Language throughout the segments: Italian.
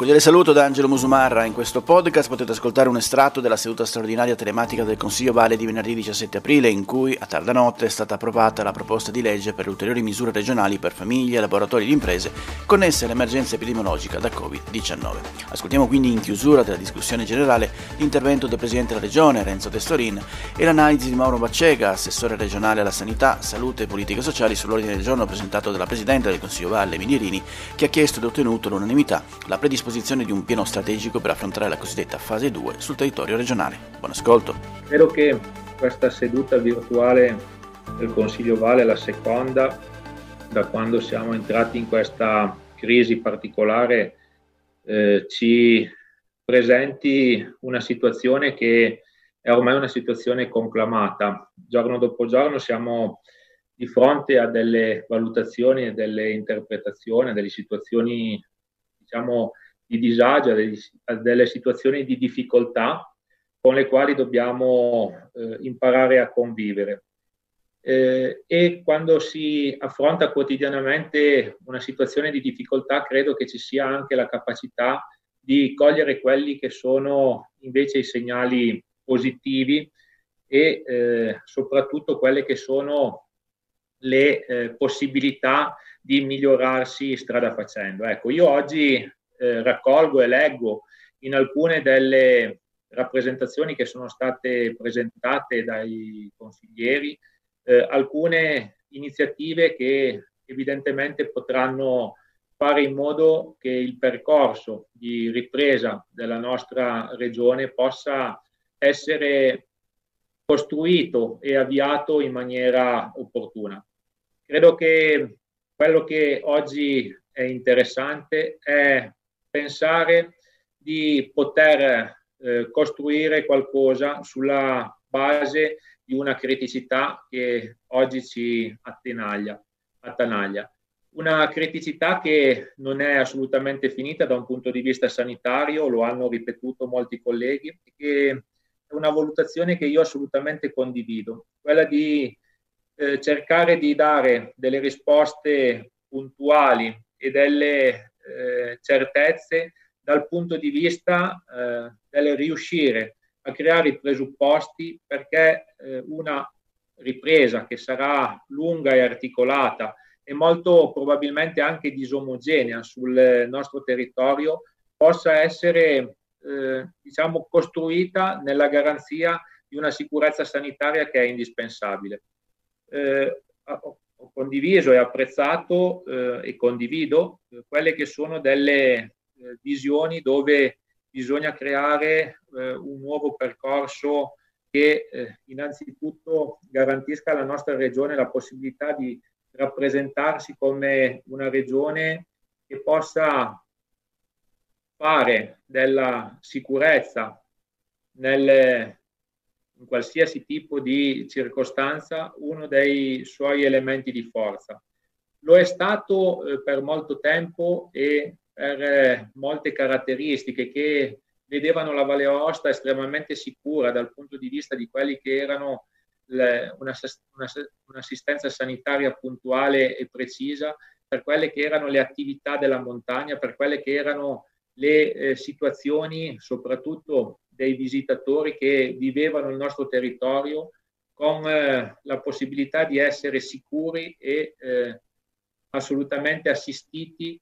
Cordiale saluto da Angelo Musumarra. In questo podcast potete ascoltare un estratto della seduta straordinaria telematica del Consiglio Vale di venerdì 17 aprile, in cui a tarda notte è stata approvata la proposta di legge per ulteriori misure regionali per famiglie, laboratori e imprese connesse all'emergenza epidemiologica da Covid-19. Ascoltiamo quindi in chiusura della discussione generale l'intervento del Presidente della Regione, Renzo Testorin, e l'analisi di Mauro Baccega, assessore regionale alla sanità, salute e politiche sociali sull'ordine del giorno presentato dalla Presidente del Consiglio Valle, Minierini, che ha chiesto ed ottenuto l'unanimità la predisposizione predisposizione di un piano strategico per affrontare la cosiddetta fase 2 sul territorio regionale. Buon ascolto. Spero che questa seduta virtuale del Consiglio Vale, la seconda, da quando siamo entrati in questa crisi particolare, eh, ci presenti una situazione che è ormai una situazione conclamata. Giorno dopo giorno siamo di fronte a delle valutazioni e delle interpretazioni, a delle situazioni diciamo di disagio, a delle situazioni di difficoltà con le quali dobbiamo eh, imparare a convivere. Eh, e quando si affronta quotidianamente una situazione di difficoltà, credo che ci sia anche la capacità di cogliere quelli che sono invece i segnali positivi e eh, soprattutto quelle che sono le eh, possibilità di migliorarsi strada facendo. Ecco, io oggi eh, raccolgo e leggo in alcune delle rappresentazioni che sono state presentate dai consiglieri, eh, alcune iniziative che evidentemente potranno fare in modo che il percorso di ripresa della nostra regione possa essere costruito e avviato in maniera opportuna. Credo che quello che oggi è interessante è pensare di poter eh, costruire qualcosa sulla base di una criticità che oggi ci attenaglia, attanaglia. Una criticità che non è assolutamente finita da un punto di vista sanitario, lo hanno ripetuto molti colleghi, che è una valutazione che io assolutamente condivido, quella di eh, cercare di dare delle risposte puntuali e delle eh, certezze dal punto di vista eh, del riuscire a creare i presupposti perché eh, una ripresa che sarà lunga e articolata e molto probabilmente anche disomogenea sul nostro territorio possa essere eh, diciamo costruita nella garanzia di una sicurezza sanitaria che è indispensabile. Eh, ho condiviso e apprezzato eh, e condivido eh, quelle che sono delle eh, visioni dove bisogna creare eh, un nuovo percorso che eh, innanzitutto garantisca alla nostra regione la possibilità di rappresentarsi come una regione che possa fare della sicurezza nelle in qualsiasi tipo di circostanza uno dei suoi elementi di forza. Lo è stato eh, per molto tempo e per eh, molte caratteristiche che vedevano la Valle Aosta estremamente sicura dal punto di vista di quelli che erano le, una, una, un'assistenza sanitaria puntuale e precisa, per quelle che erano le attività della montagna, per quelle che erano le eh, situazioni soprattutto dei visitatori che vivevano il nostro territorio con eh, la possibilità di essere sicuri e eh, assolutamente assistiti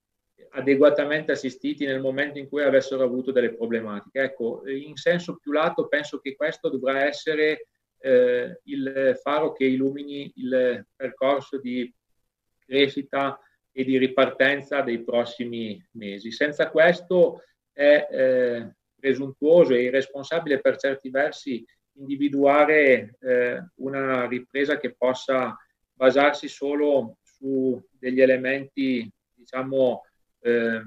adeguatamente assistiti nel momento in cui avessero avuto delle problematiche. Ecco, in senso più lato penso che questo dovrà essere eh, il faro che illumini il percorso di crescita e di ripartenza dei prossimi mesi. Senza questo è eh, presuntuoso e irresponsabile per certi versi individuare eh, una ripresa che possa basarsi solo su degli elementi, diciamo, eh,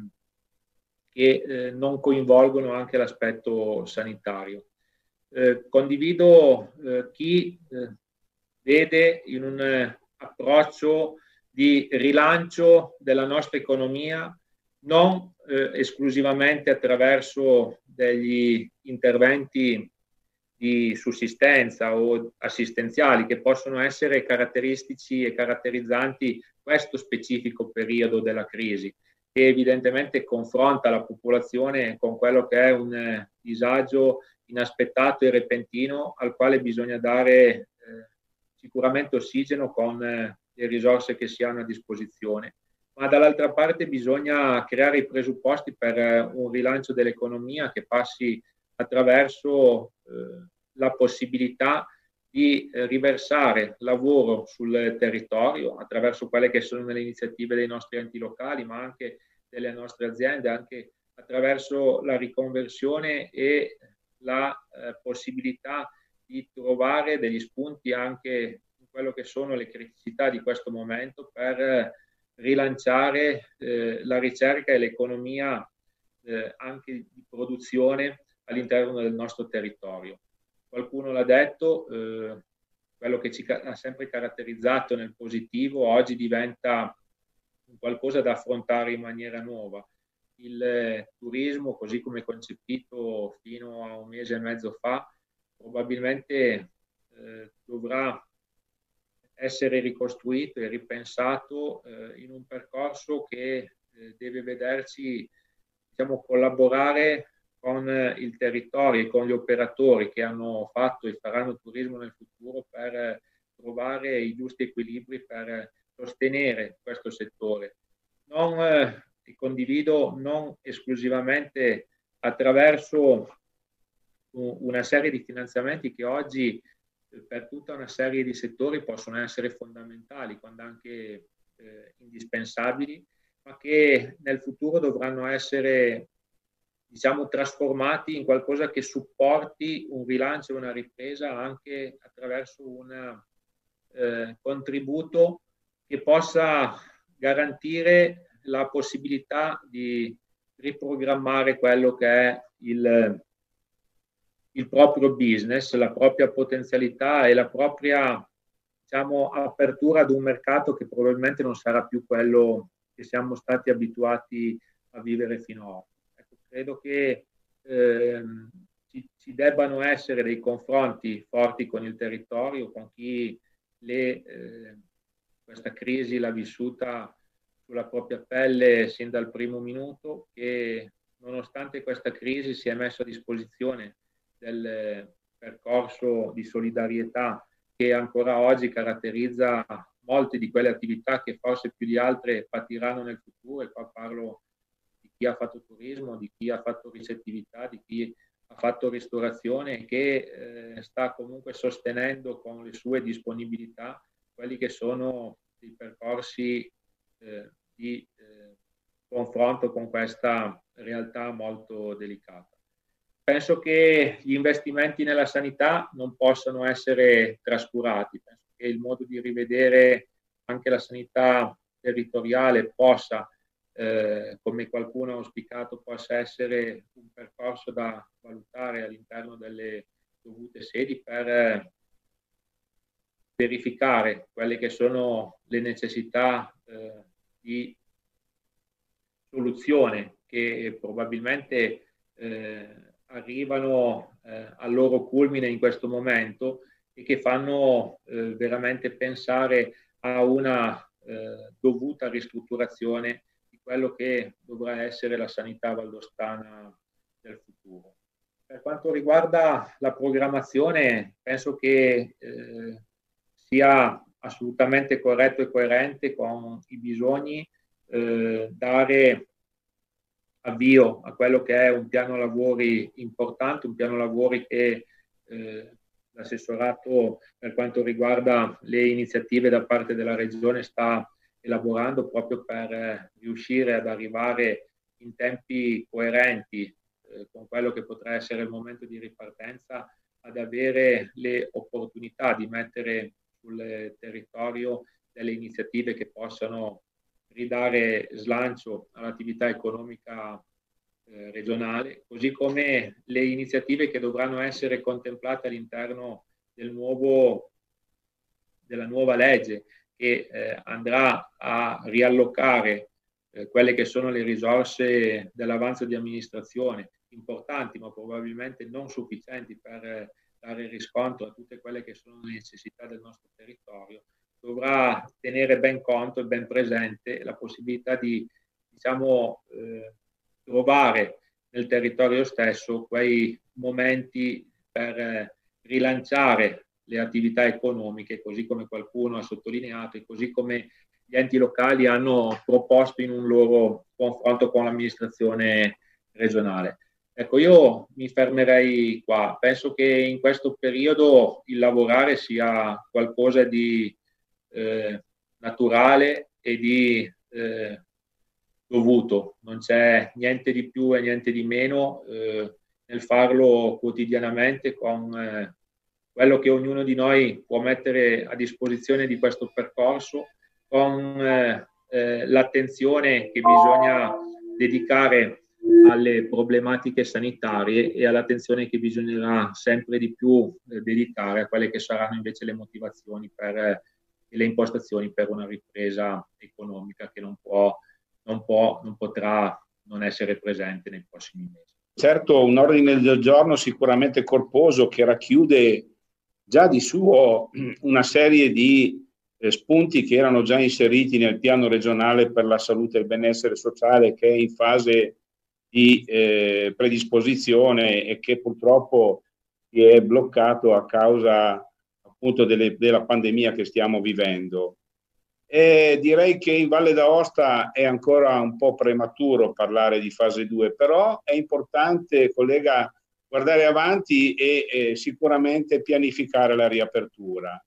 che eh, non coinvolgono anche l'aspetto sanitario. Eh, condivido eh, chi eh, vede in un approccio di rilancio della nostra economia non eh, esclusivamente attraverso degli interventi di sussistenza o assistenziali che possono essere caratteristici e caratterizzanti questo specifico periodo della crisi, che evidentemente confronta la popolazione con quello che è un eh, disagio inaspettato e repentino al quale bisogna dare eh, sicuramente ossigeno con eh, le risorse che si hanno a disposizione. Ma dall'altra parte bisogna creare i presupposti per eh, un rilancio dell'economia che passi attraverso eh, la possibilità di eh, riversare lavoro sul territorio attraverso quelle che sono le iniziative dei nostri enti locali, ma anche delle nostre aziende, anche attraverso la riconversione e la eh, possibilità di trovare degli spunti anche in quello che sono le criticità di questo momento per eh, rilanciare eh, la ricerca e l'economia eh, anche di produzione all'interno del nostro territorio. Qualcuno l'ha detto, eh, quello che ci ha sempre caratterizzato nel positivo oggi diventa qualcosa da affrontare in maniera nuova il turismo, così come concepito fino a un mese e mezzo fa, probabilmente eh, dovrà essere ricostruito e ripensato eh, in un percorso che eh, deve vederci diciamo, collaborare con il territorio e con gli operatori che hanno fatto e faranno turismo nel futuro per trovare i giusti equilibri per sostenere questo settore. Non eh, che condivido non esclusivamente attraverso una serie di finanziamenti che oggi eh, per tutta una serie di settori possono essere fondamentali, quando anche eh, indispensabili, ma che nel futuro dovranno essere diciamo, trasformati in qualcosa che supporti un rilancio e una ripresa anche attraverso un eh, contributo che possa garantire la possibilità di riprogrammare quello che è il, il proprio business, la propria potenzialità e la propria diciamo, apertura ad un mercato che probabilmente non sarà più quello che siamo stati abituati a vivere finora. Ecco, credo che eh, ci, ci, debbano essere dei confronti forti con il territorio, con chi le, eh, questa crisi l'ha vissuta sulla propria pelle sin dal primo minuto che nonostante questa crisi si è messo a disposizione del percorso di solidarietà che ancora oggi caratterizza molte di quelle attività che forse più di altre patiranno nel futuro e qua parlo di chi ha fatto turismo, di chi ha fatto ricettività, di chi ha fatto ristorazione che eh, sta comunque sostenendo con le sue disponibilità quelli che sono i percorsi eh, di eh, confronto con questa realtà molto delicata. Penso che gli investimenti nella sanità non possano essere trascurati, penso che il modo di rivedere anche la sanità territoriale possa, eh, come qualcuno ha auspicato, possa essere un percorso da valutare all'interno delle dovute sedi per eh, verificare quelle che sono le necessità eh, di soluzione che probabilmente eh, arrivano eh, al loro culmine in questo momento e che fanno eh, veramente pensare a una eh, dovuta ristrutturazione di quello che dovrà essere la sanità valdostana del futuro. Per quanto riguarda la programmazione, penso che eh, sia assolutamente corretto e coerente con i bisogni eh, dare avvio a quello che è un piano lavori importante, un piano lavori che eh, l'assessorato per quanto riguarda le iniziative da parte della Regione sta elaborando proprio per riuscire ad arrivare in tempi coerenti eh, con quello che potrà essere il momento di ripartenza ad avere le opportunità di mettere sul territorio delle iniziative che possano ridare slancio all'attività economica eh, regionale, così come le iniziative che dovranno essere contemplate all'interno del nuovo, della nuova legge che eh, andrà a riallocare eh, quelle che sono le risorse dell'avanzo di amministrazione importanti ma probabilmente non sufficienti per eh, dare riscontro a tutte quelle che sono le necessità del nostro territorio, dovrà tenere ben conto e ben presente la possibilità di diciamo, eh, trovare nel territorio stesso quei momenti per eh, rilanciare le attività economiche, così come qualcuno ha sottolineato e così come gli enti locali hanno proposto in un loro confronto con l'amministrazione regionale. Ecco, io mi fermerei qua. Penso che in questo periodo il lavorare sia qualcosa di eh, naturale e di eh, dovuto, non c'è niente di più e niente di meno eh, nel farlo quotidianamente con eh, quello che ognuno di noi può mettere a disposizione di questo percorso, con eh, eh, l'attenzione che bisogna dedicare alle problematiche sanitarie e all'attenzione che bisognerà sempre di più dedicare a quelle che saranno invece le motivazioni per, e le impostazioni per una ripresa economica che non, può, non, può, non potrà non essere presente nei prossimi mesi. Certo, un ordine del giorno sicuramente corposo che racchiude già di suo una serie di eh, spunti che erano già inseriti nel piano regionale per la salute e il benessere sociale che è in fase di eh, predisposizione e che purtroppo si è bloccato a causa appunto delle, della pandemia che stiamo vivendo. E direi che in Valle d'Aosta è ancora un po' prematuro parlare di fase 2, però è importante, collega, guardare avanti e, e sicuramente pianificare la riapertura.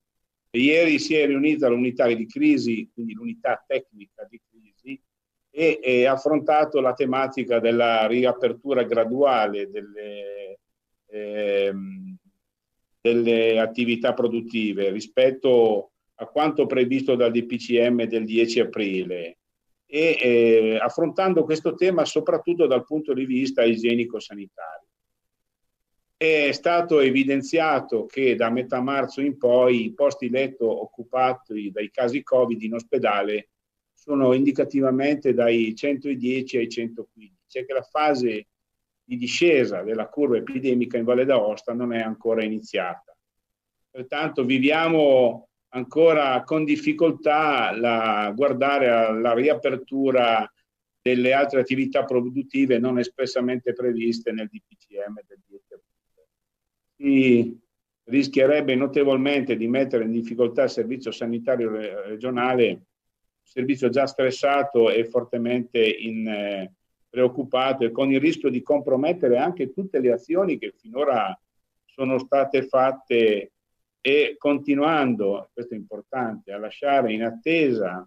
Ieri si è riunita l'unità di crisi, quindi l'unità tecnica di crisi, e, e affrontato la tematica della riapertura graduale delle, ehm, delle attività produttive rispetto a quanto previsto dal DPCM del 10 aprile e eh, affrontando questo tema soprattutto dal punto di vista igienico-sanitario. È stato evidenziato che da metà marzo in poi i posti letto occupati dai casi Covid in ospedale sono indicativamente dai 110 ai 115, cioè che la fase di discesa della curva epidemica in Valle d'Aosta non è ancora iniziata. Pertanto viviamo ancora con difficoltà a guardare alla riapertura delle altre attività produttive non espressamente previste nel DPCM del 10 aprile. Si rischierebbe notevolmente di mettere in difficoltà il servizio sanitario regionale servizio già stressato e fortemente in, eh, preoccupato e con il rischio di compromettere anche tutte le azioni che finora sono state fatte e continuando, questo è importante, a lasciare in attesa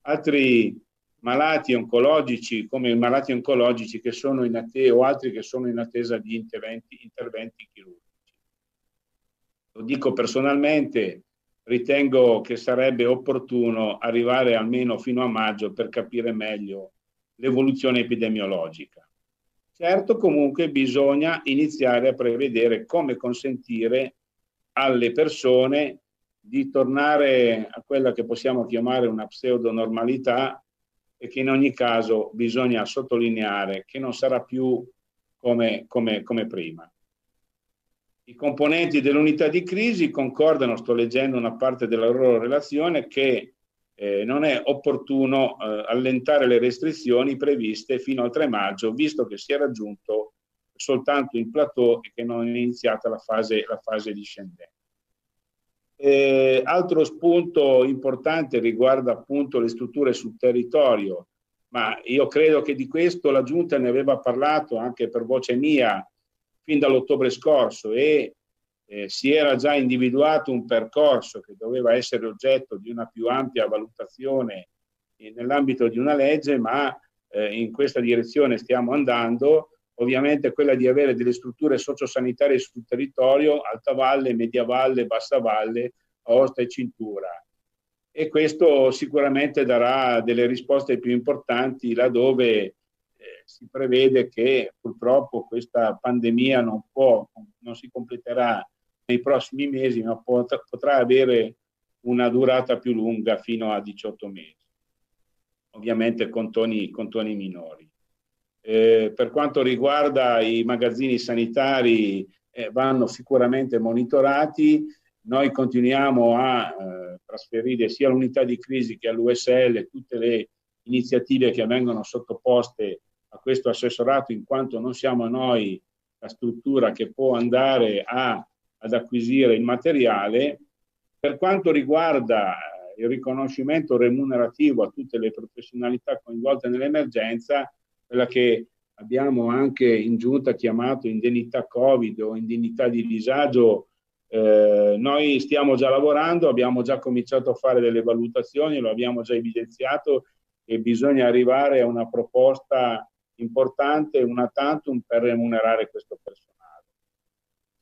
altri malati oncologici come i malati oncologici che sono in attesa o altri che sono in attesa di interventi, interventi chirurgici. Lo dico personalmente, ritengo che sarebbe opportuno arrivare almeno fino a maggio per capire meglio l'evoluzione epidemiologica. Certo, comunque bisogna iniziare a prevedere come consentire alle persone di tornare a quella che possiamo chiamare una pseudonormalità e che in ogni caso bisogna sottolineare che non sarà più come, come, come prima. I componenti dell'unità di crisi concordano, sto leggendo una parte della loro relazione, che eh, non è opportuno eh, allentare le restrizioni previste fino al 3 maggio, visto che si è raggiunto soltanto il plateau e che non è iniziata la fase, la fase discendente. Eh, altro spunto importante riguarda appunto le strutture sul territorio. ma io credo che di questo la Giunta ne aveva parlato anche per voce mia fin dall'ottobre scorso e eh, si era già individuato un percorso che doveva essere oggetto di una più ampia valutazione nell'ambito di una legge, ma eh, in questa direzione stiamo andando. Ovviamente quella di avere delle strutture sociosanitarie sul territorio, alta valle, media valle, bassa valle, Aosta e Cintura. E questo sicuramente darà delle risposte più importanti laddove eh, si prevede che purtroppo questa pandemia non, può, non si completerà nei prossimi mesi, ma potrà, potrà avere una durata più lunga fino a 18 mesi, ovviamente con toni, con toni minori. Eh, per quanto riguarda i magazzini sanitari, eh, vanno sicuramente monitorati. Noi continuiamo a eh, trasferire sia all'unità di crisi che all'USL tutte le iniziative che vengono sottoposte a questo assessorato, in quanto non siamo noi la struttura che può andare a ad acquisire il materiale. Per quanto riguarda eh, il riconoscimento remunerativo a tutte le professionalità coinvolte nell'emergenza, quella che abbiamo anche in giunta chiamato indennità Covid o indennità di disagio, eh, noi stiamo già lavorando, abbiamo già cominciato a fare delle valutazioni, lo abbiamo già evidenziato e bisogna arrivare a una proposta importante, una tantum per remunerare questo personale.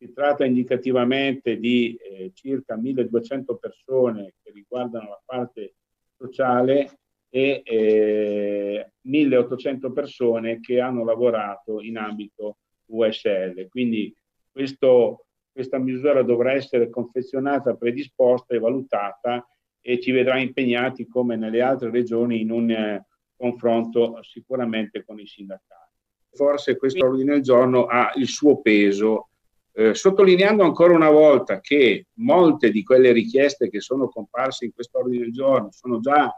Si tratta indicativamente di eh, circa 1200 persone che riguardano la parte sociale e eh, 1800 persone che hanno lavorato in ambito USL. Quindi questo, questa misura dovrà essere confezionata, predisposta e valutata e ci vedrà impegnati come nelle altre regioni in un eh, confronto sicuramente con i sindacati. Forse questo ordine del giorno ha il suo peso eh, sottolineando ancora una volta che molte di quelle richieste che sono comparse in quest'ordine del giorno sono già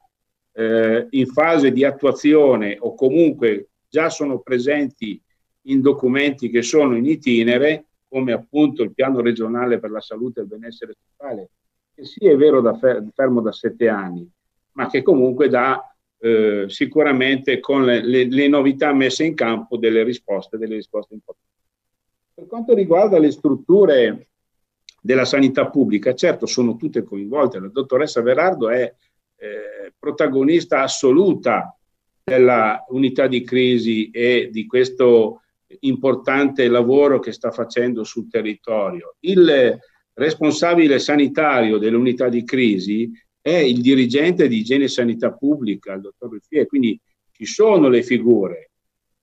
eh, in fase di attuazione o comunque già sono presenti in documenti che sono in itinere, come appunto il piano regionale per la salute e il benessere sociale, che sì è vero da fer- fermo da sette anni, ma che comunque dà eh, sicuramente con le, le, le novità messe in campo delle risposte, delle risposte importanti. Per quanto riguarda le strutture della sanità pubblica, certo sono tutte coinvolte, la dottoressa Verardo è eh, protagonista assoluta della unità di crisi e di questo importante lavoro che sta facendo sul territorio. Il responsabile sanitario dell'unità di crisi è il dirigente di igiene e sanità pubblica, il dottor Ruffier, quindi ci sono le figure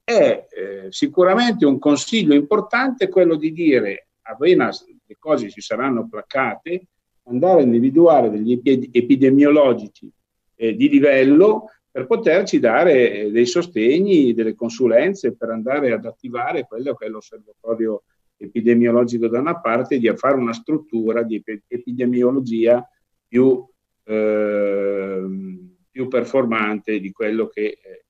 è eh, sicuramente un consiglio importante quello di dire appena le cose si saranno placate, andare a individuare degli epidemiologici eh, di livello per poterci dare eh, dei sostegni, delle consulenze per andare ad attivare quello che è l'osservatorio epidemiologico da una parte di fare una struttura di epidemiologia più, eh, più performante di quello che eh,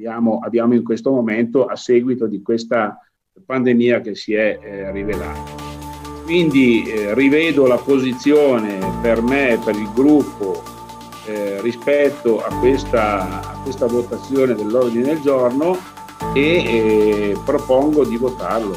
abbiamo, abbiamo in questo momento a seguito di questa pandemia che si è eh, rivelata. Quindi eh, rivedo la posizione per me, per il gruppo, eh, rispetto a questa, a questa, votazione dell'ordine del giorno e eh, propongo di votarlo.